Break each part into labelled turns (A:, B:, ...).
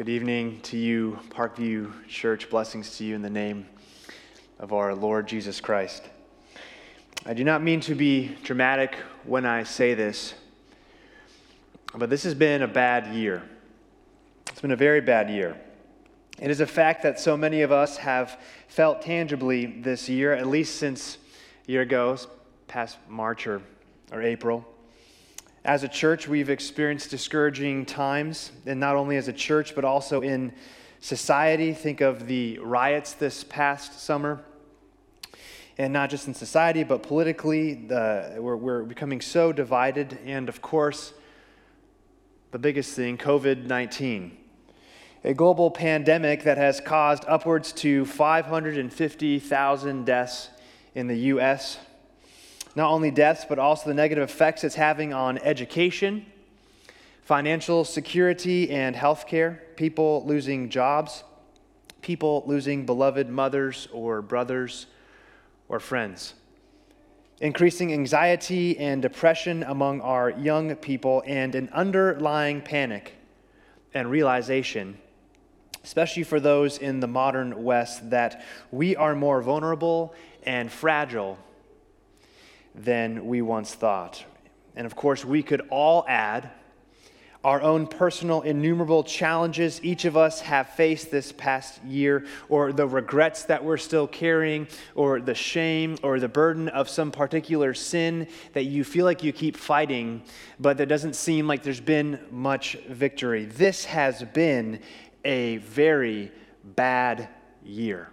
A: Good evening to you, Parkview Church. Blessings to you in the name of our Lord Jesus Christ. I do not mean to be dramatic when I say this, but this has been a bad year. It's been a very bad year. It is a fact that so many of us have felt tangibly this year, at least since a year ago, past March or, or April. As a church, we've experienced discouraging times, and not only as a church, but also in society. Think of the riots this past summer. And not just in society, but politically, the, we're, we're becoming so divided. And of course, the biggest thing COVID 19, a global pandemic that has caused upwards to 550,000 deaths in the U.S., not only deaths, but also the negative effects it's having on education, financial security, and healthcare, people losing jobs, people losing beloved mothers or brothers or friends. Increasing anxiety and depression among our young people, and an underlying panic and realization, especially for those in the modern West, that we are more vulnerable and fragile than we once thought. And of course, we could all add our own personal innumerable challenges each of us have faced this past year, or the regrets that we're still carrying, or the shame or the burden of some particular sin that you feel like you keep fighting, but there doesn't seem like there's been much victory. This has been a very bad year.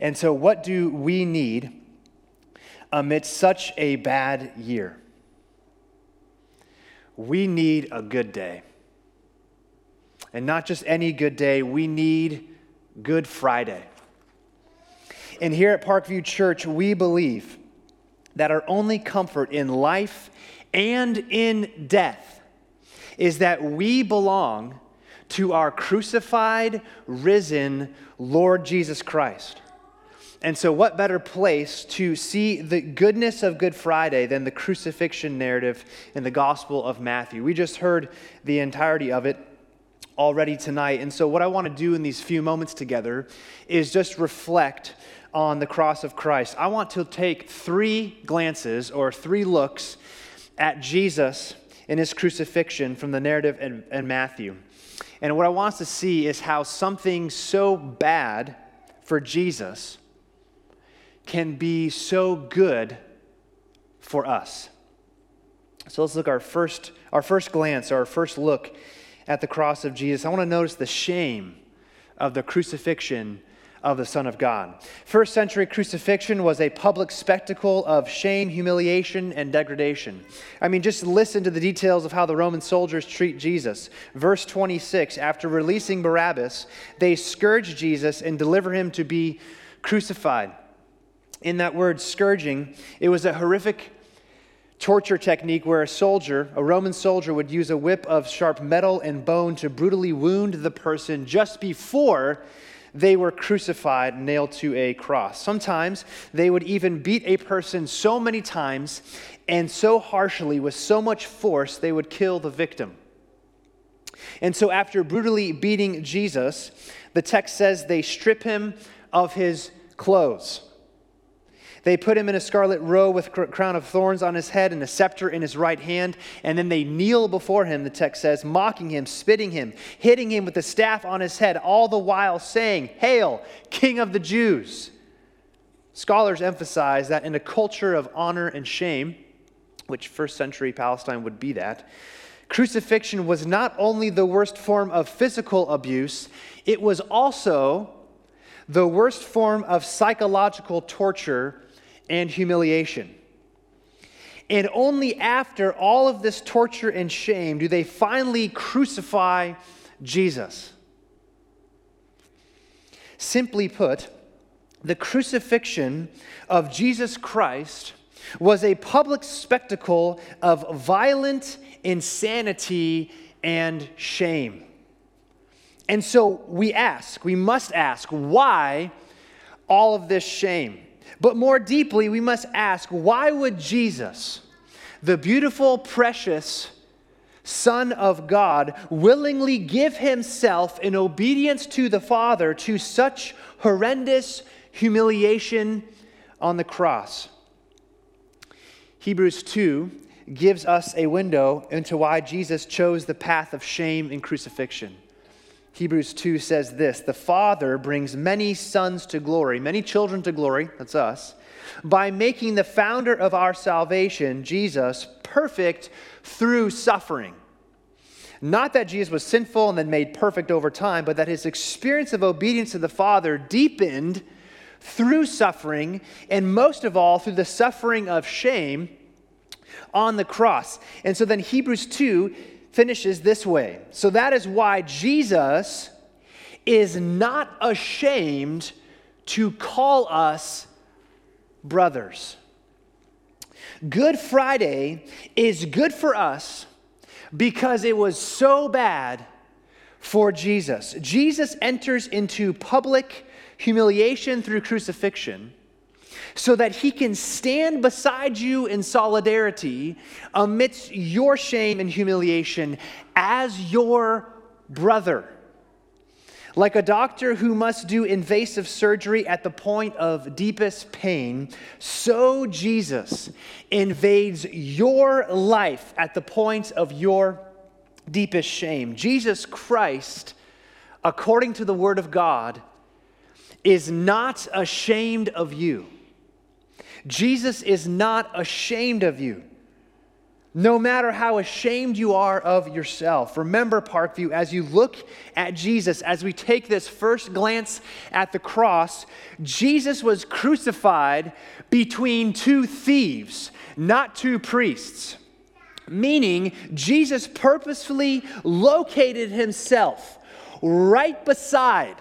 A: And so, what do we need amidst such a bad year? We need a good day. And not just any good day, we need Good Friday. And here at Parkview Church, we believe that our only comfort in life and in death is that we belong to our crucified, risen Lord Jesus Christ. And so, what better place to see the goodness of Good Friday than the crucifixion narrative in the Gospel of Matthew? We just heard the entirety of it already tonight. And so, what I want to do in these few moments together is just reflect on the cross of Christ. I want to take three glances or three looks at Jesus in his crucifixion from the narrative in, in Matthew. And what I want us to see is how something so bad for Jesus can be so good for us. So let's look our first our first glance, our first look at the cross of Jesus. I want to notice the shame of the crucifixion of the Son of God. First century crucifixion was a public spectacle of shame, humiliation, and degradation. I mean, just listen to the details of how the Roman soldiers treat Jesus. Verse 26 After releasing Barabbas, they scourge Jesus and deliver him to be crucified in that word scourging, it was a horrific torture technique where a soldier, a Roman soldier, would use a whip of sharp metal and bone to brutally wound the person just before they were crucified, nailed to a cross. Sometimes they would even beat a person so many times and so harshly, with so much force, they would kill the victim. And so, after brutally beating Jesus, the text says they strip him of his clothes. They put him in a scarlet robe with a crown of thorns on his head and a scepter in his right hand. And then they kneel before him, the text says, mocking him, spitting him, hitting him with the staff on his head, all the while saying, Hail, King of the Jews! Scholars emphasize that in a culture of honor and shame, which first century Palestine would be that, crucifixion was not only the worst form of physical abuse, it was also the worst form of psychological torture and humiliation. And only after all of this torture and shame do they finally crucify Jesus. Simply put, the crucifixion of Jesus Christ was a public spectacle of violent insanity and shame. And so we ask, we must ask, why all of this shame? But more deeply, we must ask why would Jesus, the beautiful, precious Son of God, willingly give himself in obedience to the Father to such horrendous humiliation on the cross. Hebrews 2 gives us a window into why Jesus chose the path of shame and crucifixion. Hebrews 2 says this The Father brings many sons to glory, many children to glory, that's us, by making the founder of our salvation, Jesus, perfect through suffering. Not that Jesus was sinful and then made perfect over time, but that his experience of obedience to the Father deepened through suffering, and most of all, through the suffering of shame on the cross. And so then Hebrews 2 finishes this way. So that is why Jesus is not ashamed to call us brothers. Good Friday is good for us because it was so bad for Jesus. Jesus enters into public humiliation through crucifixion so that he can stand beside you in solidarity amidst your shame and humiliation as your brother. Like a doctor who must do invasive surgery at the point of deepest pain, so Jesus invades your life at the point of your deepest shame. Jesus Christ, according to the Word of God, is not ashamed of you. Jesus is not ashamed of you no matter how ashamed you are of yourself. Remember, Parkview, as you look at Jesus, as we take this first glance at the cross, Jesus was crucified between two thieves, not two priests. Meaning, Jesus purposefully located himself right beside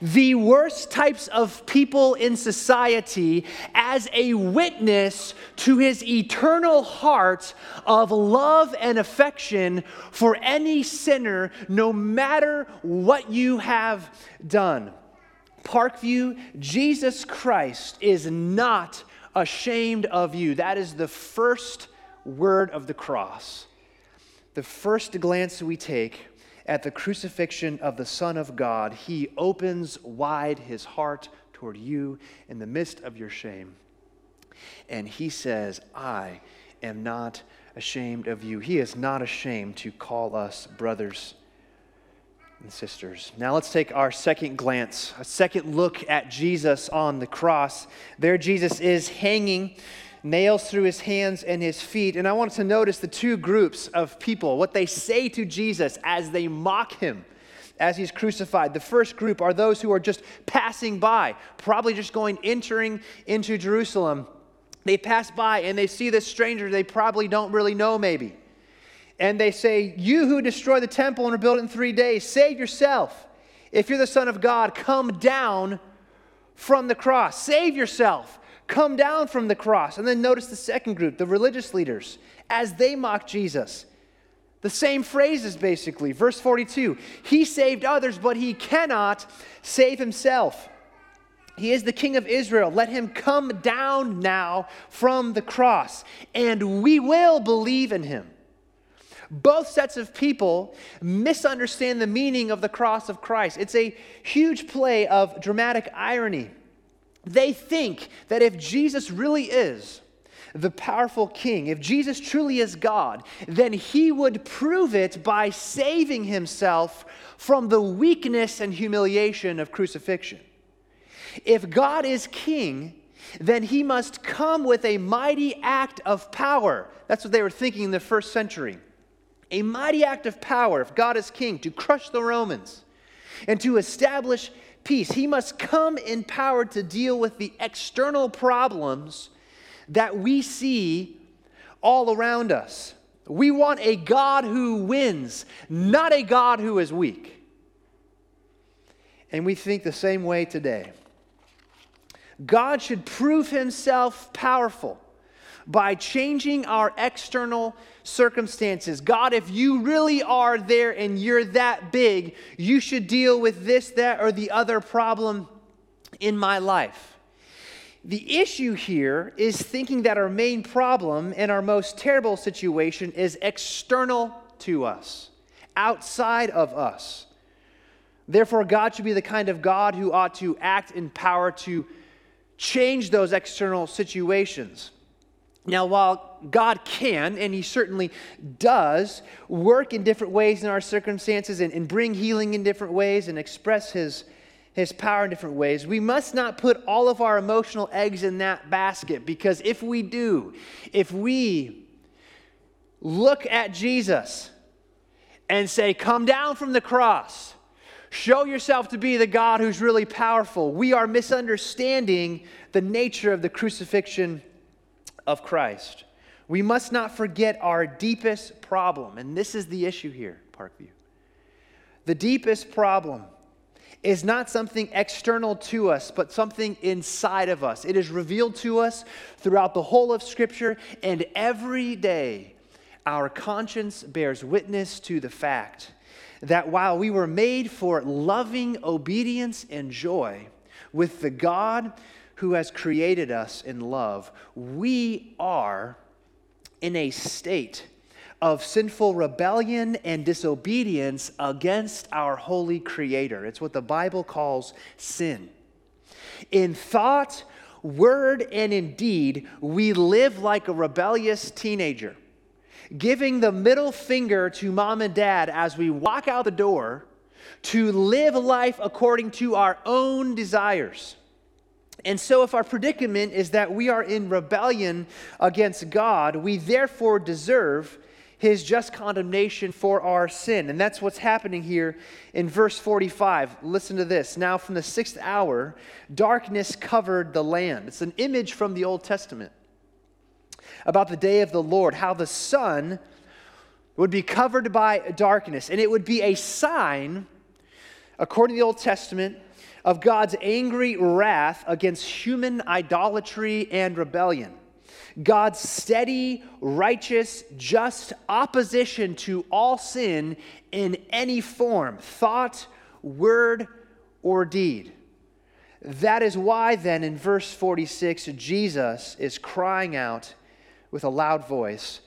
A: the worst types of people in society as a witness to his eternal heart of love and affection for any sinner, no matter what you have done. Parkview, Jesus Christ is not ashamed of you. That is the first word of the cross. The first glance we take at the crucifixion of the Son of God, he opens wide his heart toward you in the midst of your shame. And he says, I am not ashamed of you. He is not ashamed to call us brothers and sisters. Now let's take our second glance, a second look at Jesus on the cross. There, Jesus is hanging nails through his hands and his feet. And I want to notice the two groups of people, what they say to Jesus as they mock him as he's crucified. The first group are those who are just passing by, probably just going entering into Jerusalem. They pass by and they see this stranger they probably don't really know, maybe. And they say, You who destroy the temple and rebuild it in three days, save yourself. If you're the Son of God, come down from the cross. Save yourself. Come down from the cross. And then notice the second group, the religious leaders, as they mock Jesus. The same phrases, basically. Verse 42 He saved others, but he cannot save himself. He is the King of Israel. Let him come down now from the cross, and we will believe in him. Both sets of people misunderstand the meaning of the cross of Christ. It's a huge play of dramatic irony. They think that if Jesus really is the powerful king, if Jesus truly is God, then he would prove it by saving himself from the weakness and humiliation of crucifixion. If God is king, then he must come with a mighty act of power. That's what they were thinking in the first century. A mighty act of power, if God is king, to crush the Romans and to establish peace. He must come empowered to deal with the external problems that we see all around us. We want a God who wins, not a God who is weak. And we think the same way today. God should prove himself powerful by changing our external circumstances. God, if you really are there and you're that big, you should deal with this, that, or the other problem in my life. The issue here is thinking that our main problem and our most terrible situation is external to us, outside of us. Therefore, God should be the kind of God who ought to act in power to change those external situations. Now, while God can, and He certainly does, work in different ways in our circumstances and, and, bring healing in different ways and express His, His power in different ways, we must not put all of our emotional eggs in that basket. Because if we do, if we look at Jesus and say, Come down from the cross, show yourself to be the God who's really powerful, we are misunderstanding the nature of the crucifixion of Christ. We must not forget our deepest problem, and this is the issue here, Parkview. The deepest problem is not something external to us, but something inside of us. It is revealed to us throughout the whole of Scripture, and every day our conscience bears witness to the fact that while we were made for loving obedience and joy with the God who has created us in love, we are in a state of sinful rebellion and disobedience against our holy Creator. It's what the Bible calls sin. In thought, word, and in deed, we live like a rebellious teenager, giving the middle finger to mom and dad as we walk out the door to live life according to our own desires. And so, if our predicament is that we are in rebellion against God, we therefore deserve his just condemnation for our sin. And that's what's happening here in verse 45. Listen to this. Now, from the sixth hour, darkness covered the land. It's an image from the Old Testament about the day of the Lord, how the sun would be covered by darkness. And it would be a sign, according to the Old Testament, of God's angry wrath against human idolatry and rebellion. God's steady, righteous, just opposition to all sin in any form, thought, word, or deed. That is why, then, in verse 46, Jesus is crying out with a loud voice,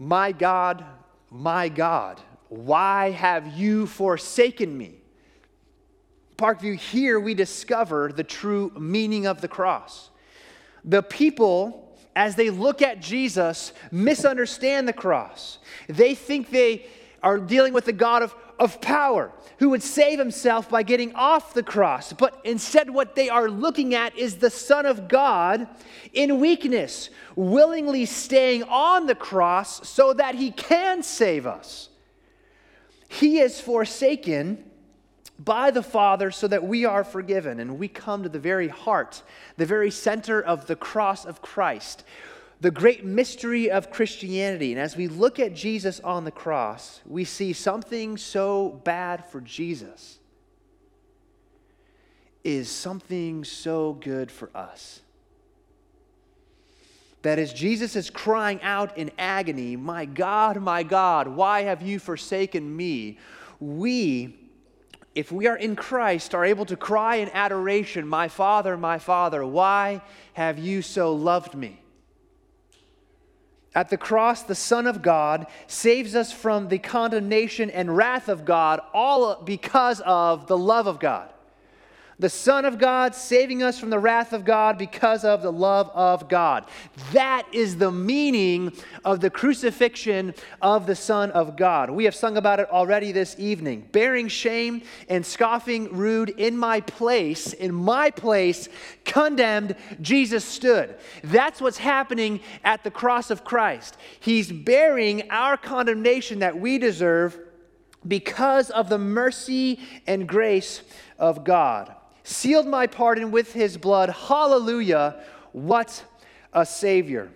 A: My God, my God, why have you forsaken me? Parkview, here we discover the true meaning of the cross. The people, as they look at Jesus, misunderstand the cross. They think they are dealing with the God of, of power who would save himself by getting off the cross. But instead, what they are looking at is the Son of God in weakness, willingly staying on the cross so that he can save us. He is forsaken by the Father so that we are forgiven. And we come to the very heart, the very center of the cross of Christ, the great mystery of Christianity. And as we look at Jesus on the cross, we see something so bad for Jesus is something so good for us. That as Jesus is crying out in agony, My God, my God, why have you forsaken me? We if we are in Christ, are able to cry in adoration, My Father, my Father, why have you so loved me? At the cross, the Son of God saves us from the condemnation and wrath of God, all because of the love of God the Son of God, saving us from the wrath of God because of the love of God. That is the meaning of the crucifixion of the Son of God. We have sung about it already this evening. Bearing shame and scoffing rude in my place, in my place, condemned, Jesus stood. That's what's happening at the cross of Christ. He's bearing our condemnation that we deserve because of the mercy and grace of God sealed my pardon with his blood. Hallelujah. What a Savior.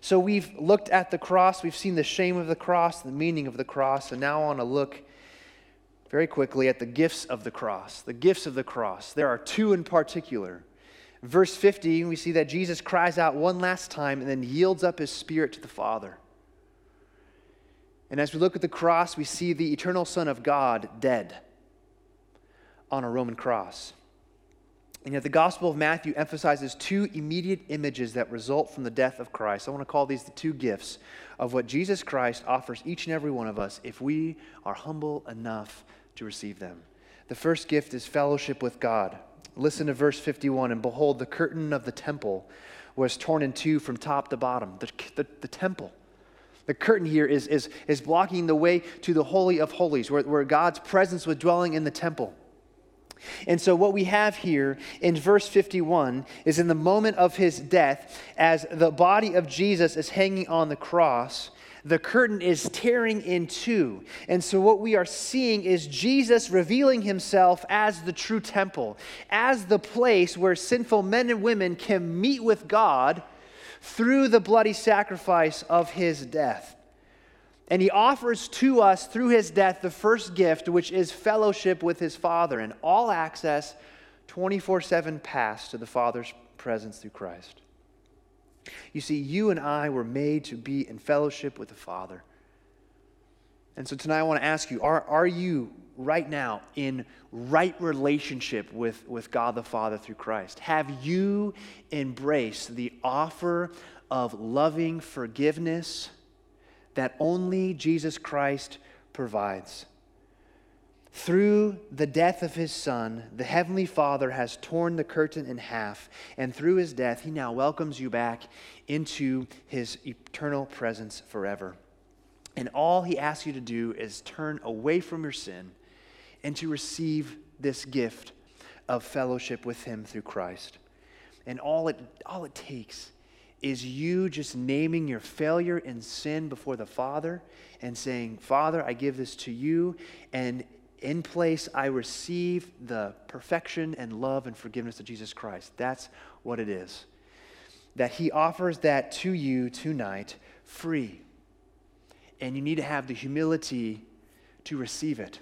A: So we've looked at the cross, we've seen the shame of the cross, the meaning of the cross, and now I want to look very quickly at the gifts of the cross. The gifts of the cross. There are two in particular. Verse 50, we see that Jesus cries out one last time and then yields up his spirit to the Father. And as we look at the cross, we see the eternal Son of God dead on a Roman cross. And yet, the Gospel of Matthew emphasizes two immediate images that result from the death of Christ. I want to call these the two gifts of what Jesus Christ offers each and every one of us if we are humble enough to receive them. The first gift is fellowship with God. Listen to verse 51 And behold, the curtain of the temple was torn in two from top to bottom. The, the, the temple. The curtain here is, is, is blocking the way to the Holy of Holies, where, where God's presence was dwelling in the temple. And so, what we have here in verse 51 is in the moment of his death, as the body of Jesus is hanging on the cross, the curtain is tearing in two. And so, what we are seeing is Jesus revealing himself as the true temple, as the place where sinful men and women can meet with God through the bloody sacrifice of his death. And he offers to us through his death the first gift, which is fellowship with his Father and all access 24 7 pass to the Father's presence through Christ. You see, you and I were made to be in fellowship with the Father. And so tonight I want to ask you are, are you right now in right relationship with, with God the Father through Christ? Have you embraced the offer of loving forgiveness? That only Jesus Christ provides. Through the death of his Son, the Heavenly Father has torn the curtain in half, and through his death, he now welcomes you back into his eternal presence forever. And all he asks you to do is turn away from your sin and to receive this gift of fellowship with him through Christ. And all it, all it takes is you just naming your failure and sin before the Father and saying, Father, I give this to you, and in place I receive the perfection and love and forgiveness of Jesus Christ. That's what it is. That He offers that to you tonight free. And you need to have the humility to receive it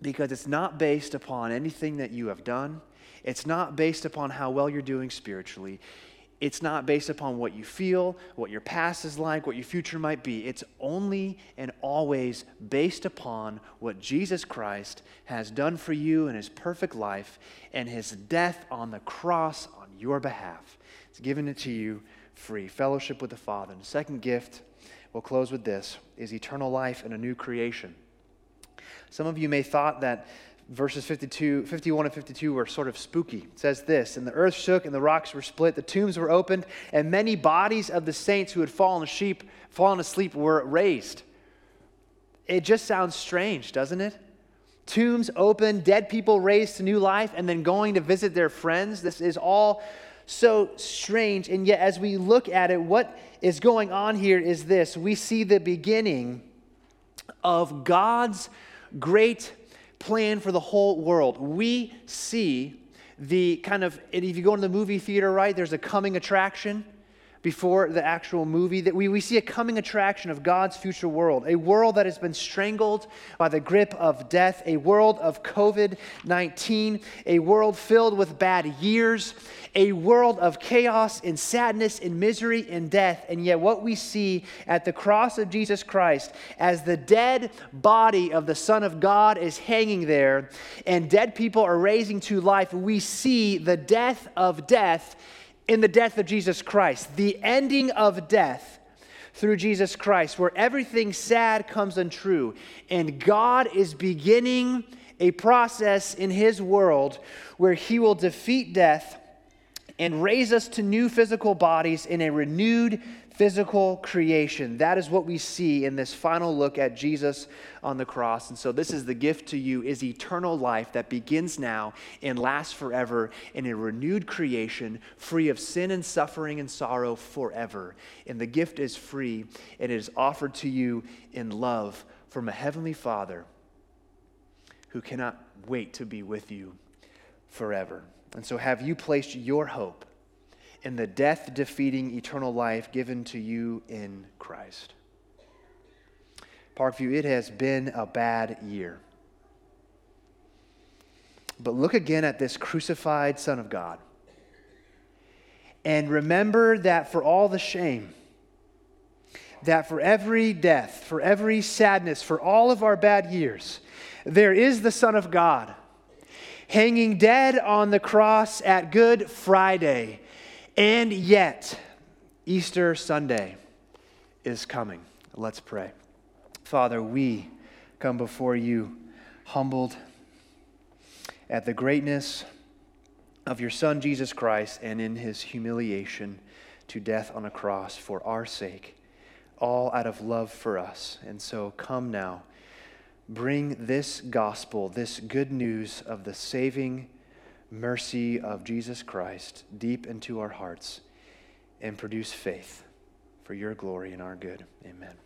A: because it's not based upon anything that you have done. It's not based upon how well you're doing spiritually. It's not based upon what you feel, what your past is like, what your future might be. It's only and always based upon what Jesus Christ has done for you in his perfect life and his death on the cross on your behalf. It's given it to you free. Fellowship with the Father. And the second gift, we'll close with this, is eternal life and a new creation. Some of you may thought that verses 52, 51 and 52 were sort of spooky. It says this And the earth shook, and the rocks were split, the tombs were opened, and many bodies of the saints who had fallen asleep, fallen asleep were raised. It just sounds strange, doesn't it? Tombs open, dead people raised to new life, and then going to visit their friends. This is all so strange. And yet, as we look at it, what is going on here is this we see the beginning of God's great plan for the whole world. We see the kind of, if you go into the movie theater, right, there's a coming attraction before the actual movie that we, we see a coming attraction of God's future world, a world that has been strangled by the grip of death, a world of COVID 19, a world filled with bad years, a world of chaos and sadness and misery and death. And yet, what we see at the cross of Jesus Christ as the dead body of the Son of God is hanging there and dead people are raising to life, we see the death of death in the death of Jesus Christ, the ending of death through Jesus Christ, where everything sad comes untrue. And God is beginning a process in His world where He will defeat death and raise us to new physical bodies in a renewed physical creation. That is what we see in this final look at Jesus on the cross. And so this is the gift to you is eternal life that begins now and lasts forever in a renewed creation, free of sin and suffering and sorrow forever. And the gift is free and it is offered to you in love from a heavenly Father who cannot wait to be with you forever. And so have you placed your hope in the death defeating eternal life given to you in Christ. Parkview, it has been a bad year. But look again at this crucified Son of God. And remember that for all the shame, that for every death, for every sadness, for all of our bad years, there is the Son of God hanging dead on the cross at Good Friday. And yet, Easter Sunday is coming. Let's pray. Father, we come before you humbled at the greatness of your Son, Jesus Christ, and in his humiliation to death on a cross for our sake, all out of love for us. And so come now, bring this gospel, this good news of the saving mercy of Jesus Christ deep into our hearts and produce faith for your glory and our good. Amen.